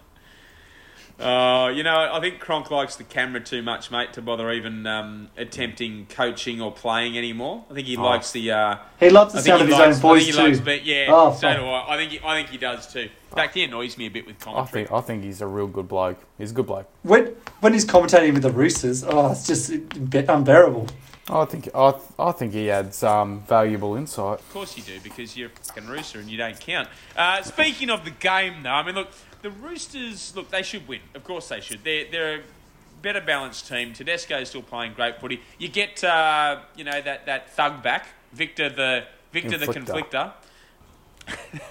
Uh, you know, I think Cronk likes the camera too much, mate, to bother even um, attempting coaching or playing anymore. I think he Oh. likes the. Uh, He loves the I sound of his likes, own I voice think he likes, too. but yeah, Oh, so fuck. do I. I think he, I think he does too. In fact, he annoys me a bit with I think I think he's a real good bloke. He's a good bloke. When when he's commentating with the Roosters, oh, it's just unbearable. I think I, I think he adds um, valuable insight. Of course you do, because you're a fucking rooster and you don't count. Uh, speaking of the game, though, I mean, look, the Roosters, look, they should win. Of course they should. They're, they're a better balanced team. Tedesco's still playing great footy. You get, uh, you know, that, that thug back, Victor the Victor the Conflictor.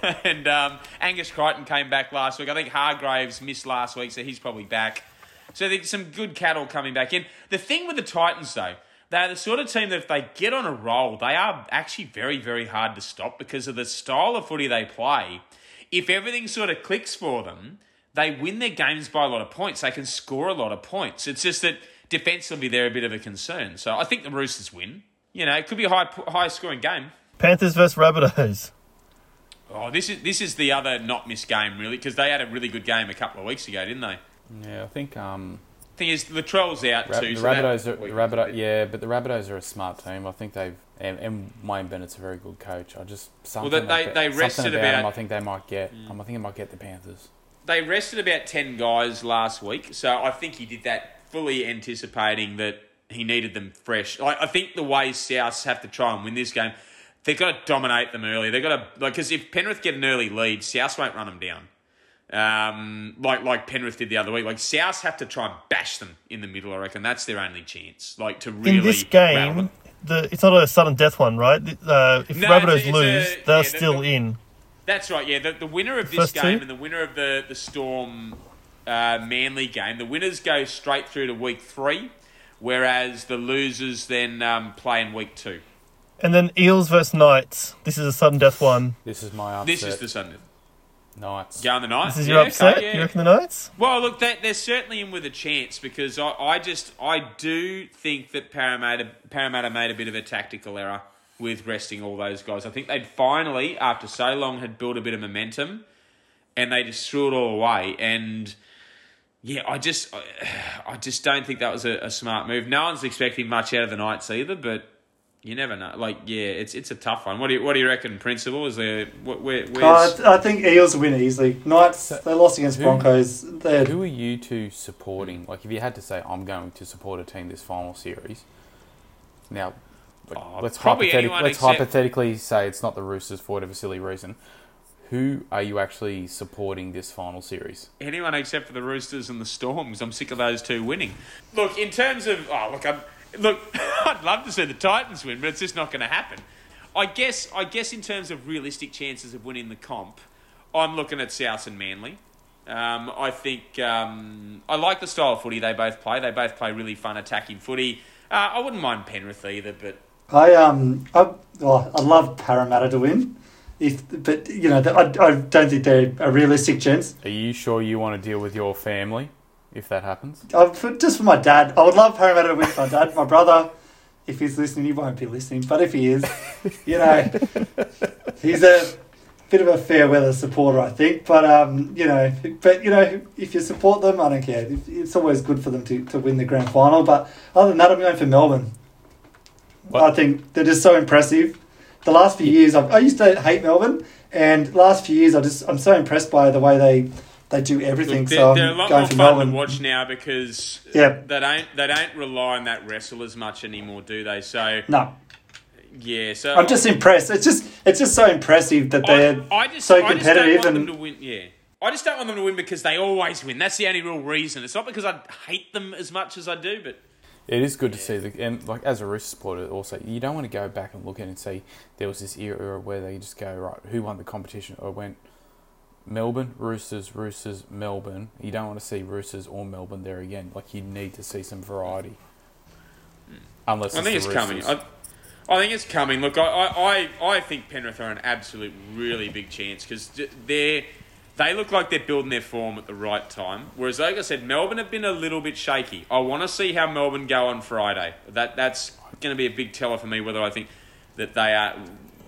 (laughs) and um, Angus Crichton came back last week. I think Hargraves missed last week, so he's probably back. So there's some good cattle coming back in. The thing with the Titans, though, they're the sort of team that if they get on a roll, they are actually very, very hard to stop because of the style of footy they play. If everything sort of clicks for them, they win their games by a lot of points. They can score a lot of points. It's just that defensively they're a bit of a concern. So I think the Roosters win. You know, it could be a high, high scoring game. Panthers versus Rabbitohs. Oh, this is this is the other not missed game really because they had a really good game a couple of weeks ago, didn't they? Yeah, I think um, Thing is, Latrell's out Ra- too. the so Rabbitohs, are, the Rabbitoh, yeah, but the Rabbitohs are a smart team. I think they've and, and Wayne Bennett's a very good coach. I just something that they- about- they rested something about, about- them. I think they might get. um, I think it might get the Panthers. they rested about 10 guys last week, so I think he did that fully anticipating that he needed them fresh. I, I think the way Souths have to try and win this game, they've got to dominate them early. They've got to, like, because if Penrith get an early lead, Souths won't run them down. Um, like like Penrith did the other week. Like Souths have to try and bash them in the middle. I reckon that's their only chance. Like to really In this rattle game, them. The it's not a sudden death one, right? Uh, if No, Rabbitohs it's a- lose, they're the- still the- in. That's right. Yeah, the, the winner of this First game two? and the winner of the the Storm uh, Manly game, the winners go straight through to week three, whereas the losers then um, play in week two. And then Eels versus Knights. This is a sudden death one. This is my upset. This is the Sunday. Knights. Go on the night. This is yeah, your upset. Okay, yeah. You reckon the Knights? Well, look, they, they're certainly in with a chance because I, I just I do think that Parramatta Parramatta made a bit of a tactical error with resting all those guys. I think they'd finally, after so long, had built a bit of momentum, and they just threw it all away. And yeah, I just I, (sighs) I just don't think that was a, a smart move. No one's expecting much out of the Knights either, but. You never know. Like, yeah, it's it's a tough one. What do you what do you reckon, Principal? Is there wh- where, where's uh, I, I think Eels win easily. Knights, they lost against Who- Broncos. They're, Who are you two supporting? Like, if you had to say, I'm going to support a team this final series. Now, Oh, let's, hypothetic- let's except- hypothetically say it's not the Roosters for whatever silly reason. Who are you actually supporting this final series? anyone except for the Roosters and the Storms. I'm sick of those two winning. Look, in terms of oh, look, I'm, look, (laughs) I'd love to see the Titans win, but it's just not going to happen. I guess, I guess, in terms of realistic chances of winning the comp, I'm looking at South and Manly. Um, I think um, I like the style of footy they both play. They both play really fun attacking footy. Uh, I wouldn't mind Penrith either, but I um I well, I love Parramatta to win. If but you know I, I don't think they're a realistic chance. Are you sure you want to deal with your family if that happens? I, for, just for my dad, I would love Parramatta to win. for My dad, my brother, if he's listening, he won't be listening. But if he is, you know, (laughs) he's a bit of a fair weather supporter, I think. But um, you know, but you know, if you support them, I don't care. It's always good for them to, to win the grand final. But other than that, I'm going for Melbourne. What? I think they're just so impressive. The last few years, I've, I used to hate Melbourne, and last few years, I just I'm so impressed by the way they they do everything. Look, so they're, I'm they're a lot going more for fun Melbourne. to watch now because Yeah. they don't they don't rely on that wrestle as much anymore, do they? So No, yeah, so I'm just impressed. It's just it's just so impressive that they're I, I just, so I just don't competitive want and them to win. Yeah, I just don't want them to win because they always win. That's the only real reason. It's not because I hate them as much as I do, but It is good to see the and like as a Rooster supporter also you don't want to go back and look at it and see there was this era where they just go right who won the competition or went Melbourne Roosters Roosters Melbourne you don't want to see Roosters or Melbourne there again like you need to see some variety unless I think it's coming. I, I think it's coming. Look, I, I, I, think Penrith are an absolute really big chance because they're they look like they're building their form at the right time. Whereas, like I said, Melbourne have been a little bit shaky. I want to see how Melbourne go on Friday. That that's going to be a big teller for me whether I think that they are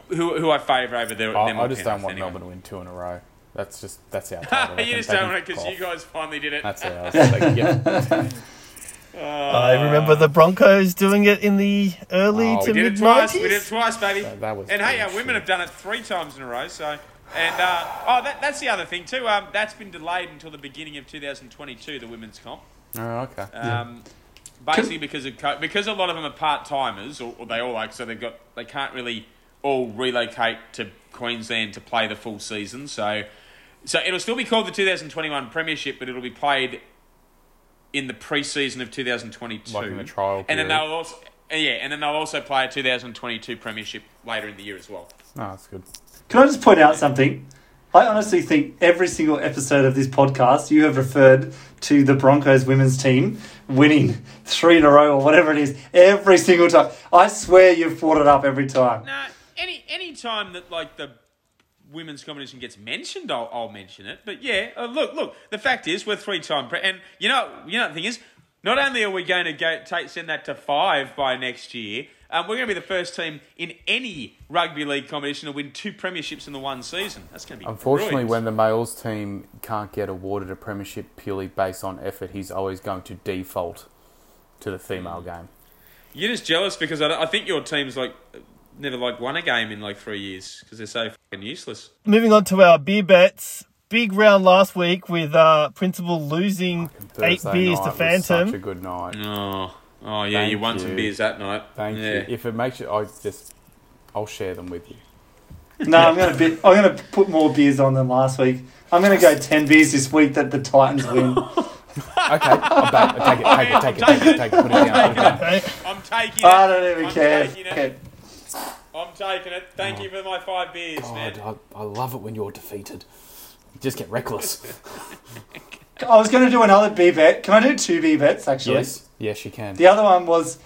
who who I favour over their, I, them. I just Penrith don't want anyway. Melbourne to win two in a row. That's just that's our (laughs) title. you just don't want it because you guys finally did it. That's it. I (laughs) was like, yeah. I remember the Broncos doing it in the early Oh, to We did mid it twice. We did it twice, baby. That- that was and hey, our women have done it three times in a row. So, and uh, oh, that, that's the other thing too. Um, that's been delayed until the beginning of 2022. The women's comp. Oh, okay. Um, basically because of co- because a lot of them are part timers, or, or they all like, so they've got they can't really all relocate to Queensland to play the full season. So, so it'll still be called the 2021 Premiership, but it'll be played in the pre-season of 2022, Like in the trial and then they'll also yeah, and then they'll also play a 2022 Premiership later in the year as well. No, that's good. Can I just point out something? I honestly think every single episode of this podcast, you have referred to the Broncos women's team winning three in a row or whatever it is every single time. I swear you've brought it up every time. Nah, any any time that like the women's competition gets mentioned, I'll, I'll mention it. But yeah, uh, look, look. The fact is, we're three time, pre- and you know, you know, the thing is, not only are we going to go take send that to five by next year, um, we're going to be the first team in any rugby league competition to win two premierships in the one season. That's going to be Unfortunately, brilliant. when the males team can't get awarded a premiership purely based on effort, he's always going to default to the female game. you're just jealous because I, I think your team's like never like won a game in like three years because they're so fucking useless. Moving on to our beer bets. Big round last week with uh, Principal losing eight beers night to was Phantom. Such a good night. Oh, oh yeah, you Thank won some beers that night. Thank yeah. you. If it makes you, I just, I'll share them with you. (laughs) No, I'm gonna bit, I'm gonna put more beers on than last week. I'm gonna go ten beers this week that the Titans win. (laughs) Okay, I'll back, take it, take it, take it, take it, take it, put it down, put it down. I'm taking it. I don't even I'm care. Taking it. Okay. I'm taking it. Thank Oh. you for my five beers, man. I, I love it when you're defeated. You just get reckless. (laughs) I was gonna do another B bet. Can I do two B bets actually? yes, yes, you can. The other one was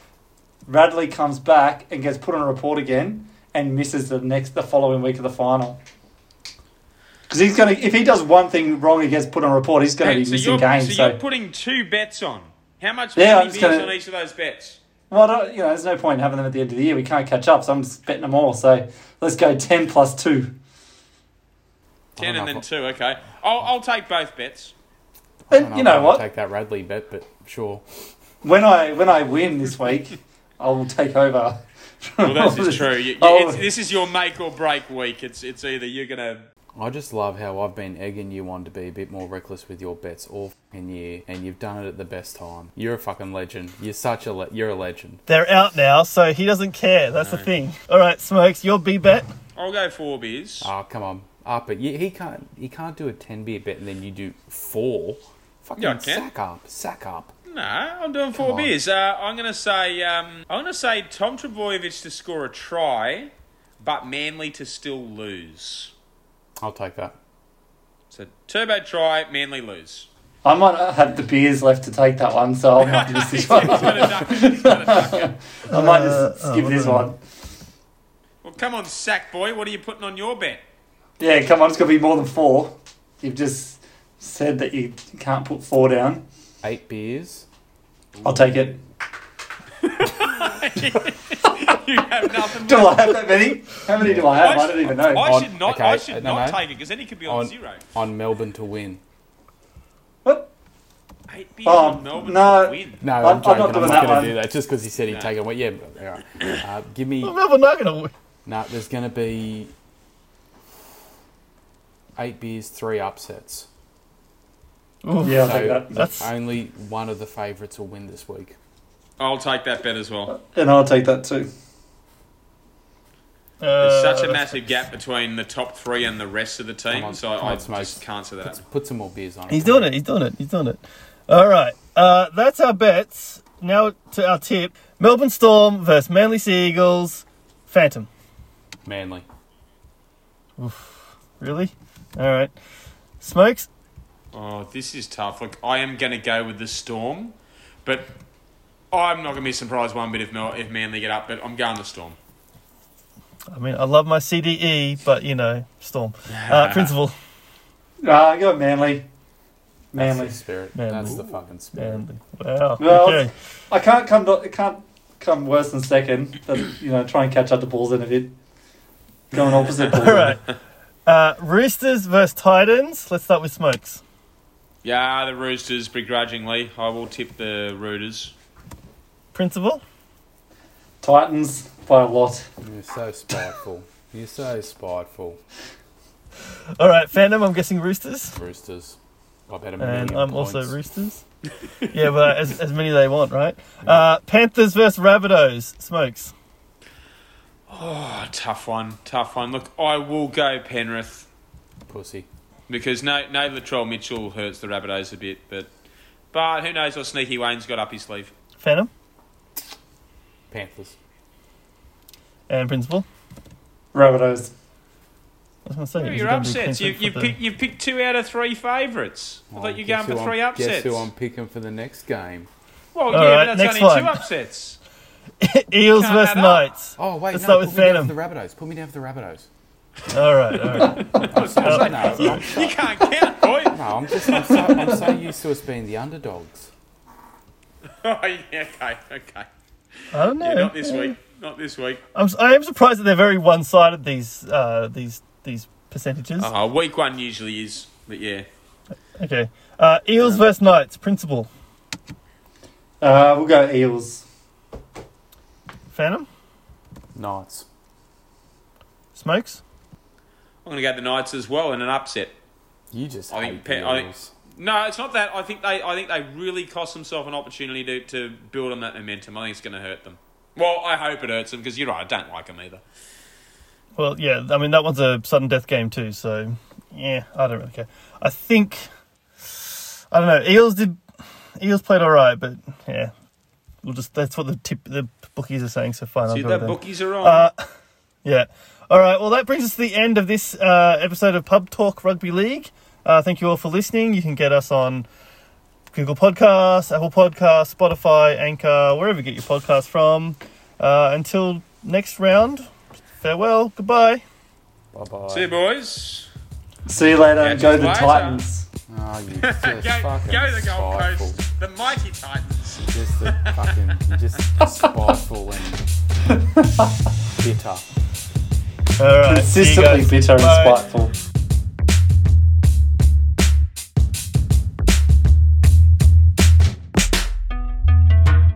Radley comes back and gets put on a report again and misses the next the following week of the final. Because he's gonna if he does one thing wrong, he gets put on a report. He's gonna Hey, be so, missing you're, games. so So, you're putting two bets on. How much Yeah, money I'm beers gonna- on each of those bets? Well, you know, there's no point in having them at the end of the year. We can't catch up, so I'm just betting them all. So let's go ten plus two. Ten and then if two. Okay, I'll, I'll take both bets. I don't And you if know I'll what? Take that Radley bet, but sure. When I when I win this week, (laughs) I will take over. Well, this is (laughs) true. You, you, Oh. it's, this is your make or break week. It's it's either you're gonna. I just love how I've been egging you on to be a bit more reckless with your bets all fucking year, and you've done it at the best time. You're a fucking legend. You're such a le- you're a legend. They're out now, so he doesn't care. That's the thing. All right, Smokes, your B bet. I'll go four beers. Oh come on, up it. You, he can't he can't do a ten beer bet and then you do four. Fucking Yeah, I can. sack up, sack up. No, I'm doing four Come on. beers. Uh, I'm gonna say um, I'm gonna say Tom Trbojevic to score a try, but Manly to still lose. I'll take that. So turbo try, Manly lose. I might not have the beers left to take that one, so (laughs) (laughs) I might miss this one. Gonna duck it, he's gonna duck it. I might Uh, just skip oh, this well. one. Well, come on, sack boy. What are you putting on your bet? Yeah, come on, it's gonna be more than four. You've just said that you can't put four down. Eight beers. I'll take it. You have nothing. Do I have that many? How many do I have? I don't even know. I On- should not. okay, I should no, not no. take it because then he could be on, On zero. on Melbourne to win. What? Eight beers Oh, on Melbourne no. to win. No, I'm- I'm, I'm joking. not I'm not that going one. to do that just because he said he'd No. take it. Well, yeah, but, all right. Uh, give me. Well, Melbourne not going to win. No, there's going to be eight beers, three upsets. Oof. Yeah, I'll so take that. That's- only one of the favourites will win this week. I'll take that bet as well. And I'll take that too. There's Uh, such a massive gap between the top three and the rest of the Come team, on, so come I on, Smokes. just can't see that Put, put some more beers on. He's doing it. He's doing it. He's doing it. All right. Uh, that's our bets. Now to our tip: Melbourne Storm versus Manly Sea Eagles. Phantom. Manly. Oof. Really? All right. Smokes. Oh, this is tough. Look, I am going to go with the Storm, but I'm not going to be surprised one bit if Mel- if Manly get up. But I'm going the Storm. I mean, I love my CDE, but you know, Storm. Uh, (laughs) principal. Ah, go Manly. That's Manly. the spirit. Man. That's the fucking spirit. And, wow. Well, okay. I can't come. To, it can't come worse than second. But you know, try and catch up the balls in a bit. Going opposite. (laughs) All right. Uh, Roosters versus Titans. Let's start with Smokes. Yeah, the Roosters, begrudgingly. I will tip the Roosters. Principal. Titans by a lot. You're so spiteful. You're so spiteful. All right, Phantom. I'm guessing Roosters, Roosters. I bet a million. and I'm also. Roosters. yeah, but as, as many they want, right? Uh, Panthers versus Rabbitohs. Smokes. Oh, tough one. Tough one. Look, I will go Penrith Pussy. because no, no Latrell Mitchell hurts the Rabbitohs a bit, but but who knows what sneaky Wayne's got up his sleeve. Phantom Panthers. and Principal. Rabbitohs. I was going to say Who are was your gonna be upsets? You, Queensland you, for the- you picked two out of three favourites. I Oh, thought you were going for three I'm- upsets. Guess who I'm picking for the next game? Well, All yeah, right, but that's only one. two upsets. (laughs) Eels Can't versus. Knights. Oh wait, Let's no. start put with me down Phantom. for the Rabbitohs. Put me down for the Rabbitohs. All right, all right. I'm so, no, I'm, You can't count, boy. (laughs) no, I'm just I'm so, I'm so used to us being the underdogs. (laughs) oh, yeah, okay, okay. I don't know. Yeah, not this week. Not this week. I'm, s- I am surprised that they're very one-sided. These uh, these these percentages. Oh, week one usually is, but yeah. Okay. Uh, Eels versus Knights. Principal. Uh, we'll go Eels. Phantom. Knights. Smokes. I'm going to go the Knights as well in an upset. You just I hate think the Pe- I think- Eels. No, it's not that. I think they. I think they really cost themselves an opportunity to, to build on that momentum. I think it's going to hurt them. Well, I hope it hurts them because you're right. I don't like them either. Well, yeah. I mean, that one's a sudden death game too. So, yeah, I don't really care. I think. I don't know. Eels did. Eels played all right, but yeah, we'll just. That's what the tip the bookies are saying. So fine. See the bookies are on. Uh, yeah. All right. Well, that brings us to the end of this uh, episode of Pub Talk Rugby League. Uh, thank you all for listening. You can get us on Google Podcasts, Apple Podcasts, Spotify, Anchor, wherever you get your podcasts from. Uh, until next round, farewell. Goodbye. Bye bye. See you, boys. See you later. and go you the later. Titans. Oh, you Go, (laughs) just go fucking the Gold spiteful. Coast, the mighty Titans. Just the fucking, you're just (laughs) spiteful and bitter. All right. Consistently guys. bitter and Bye. spiteful.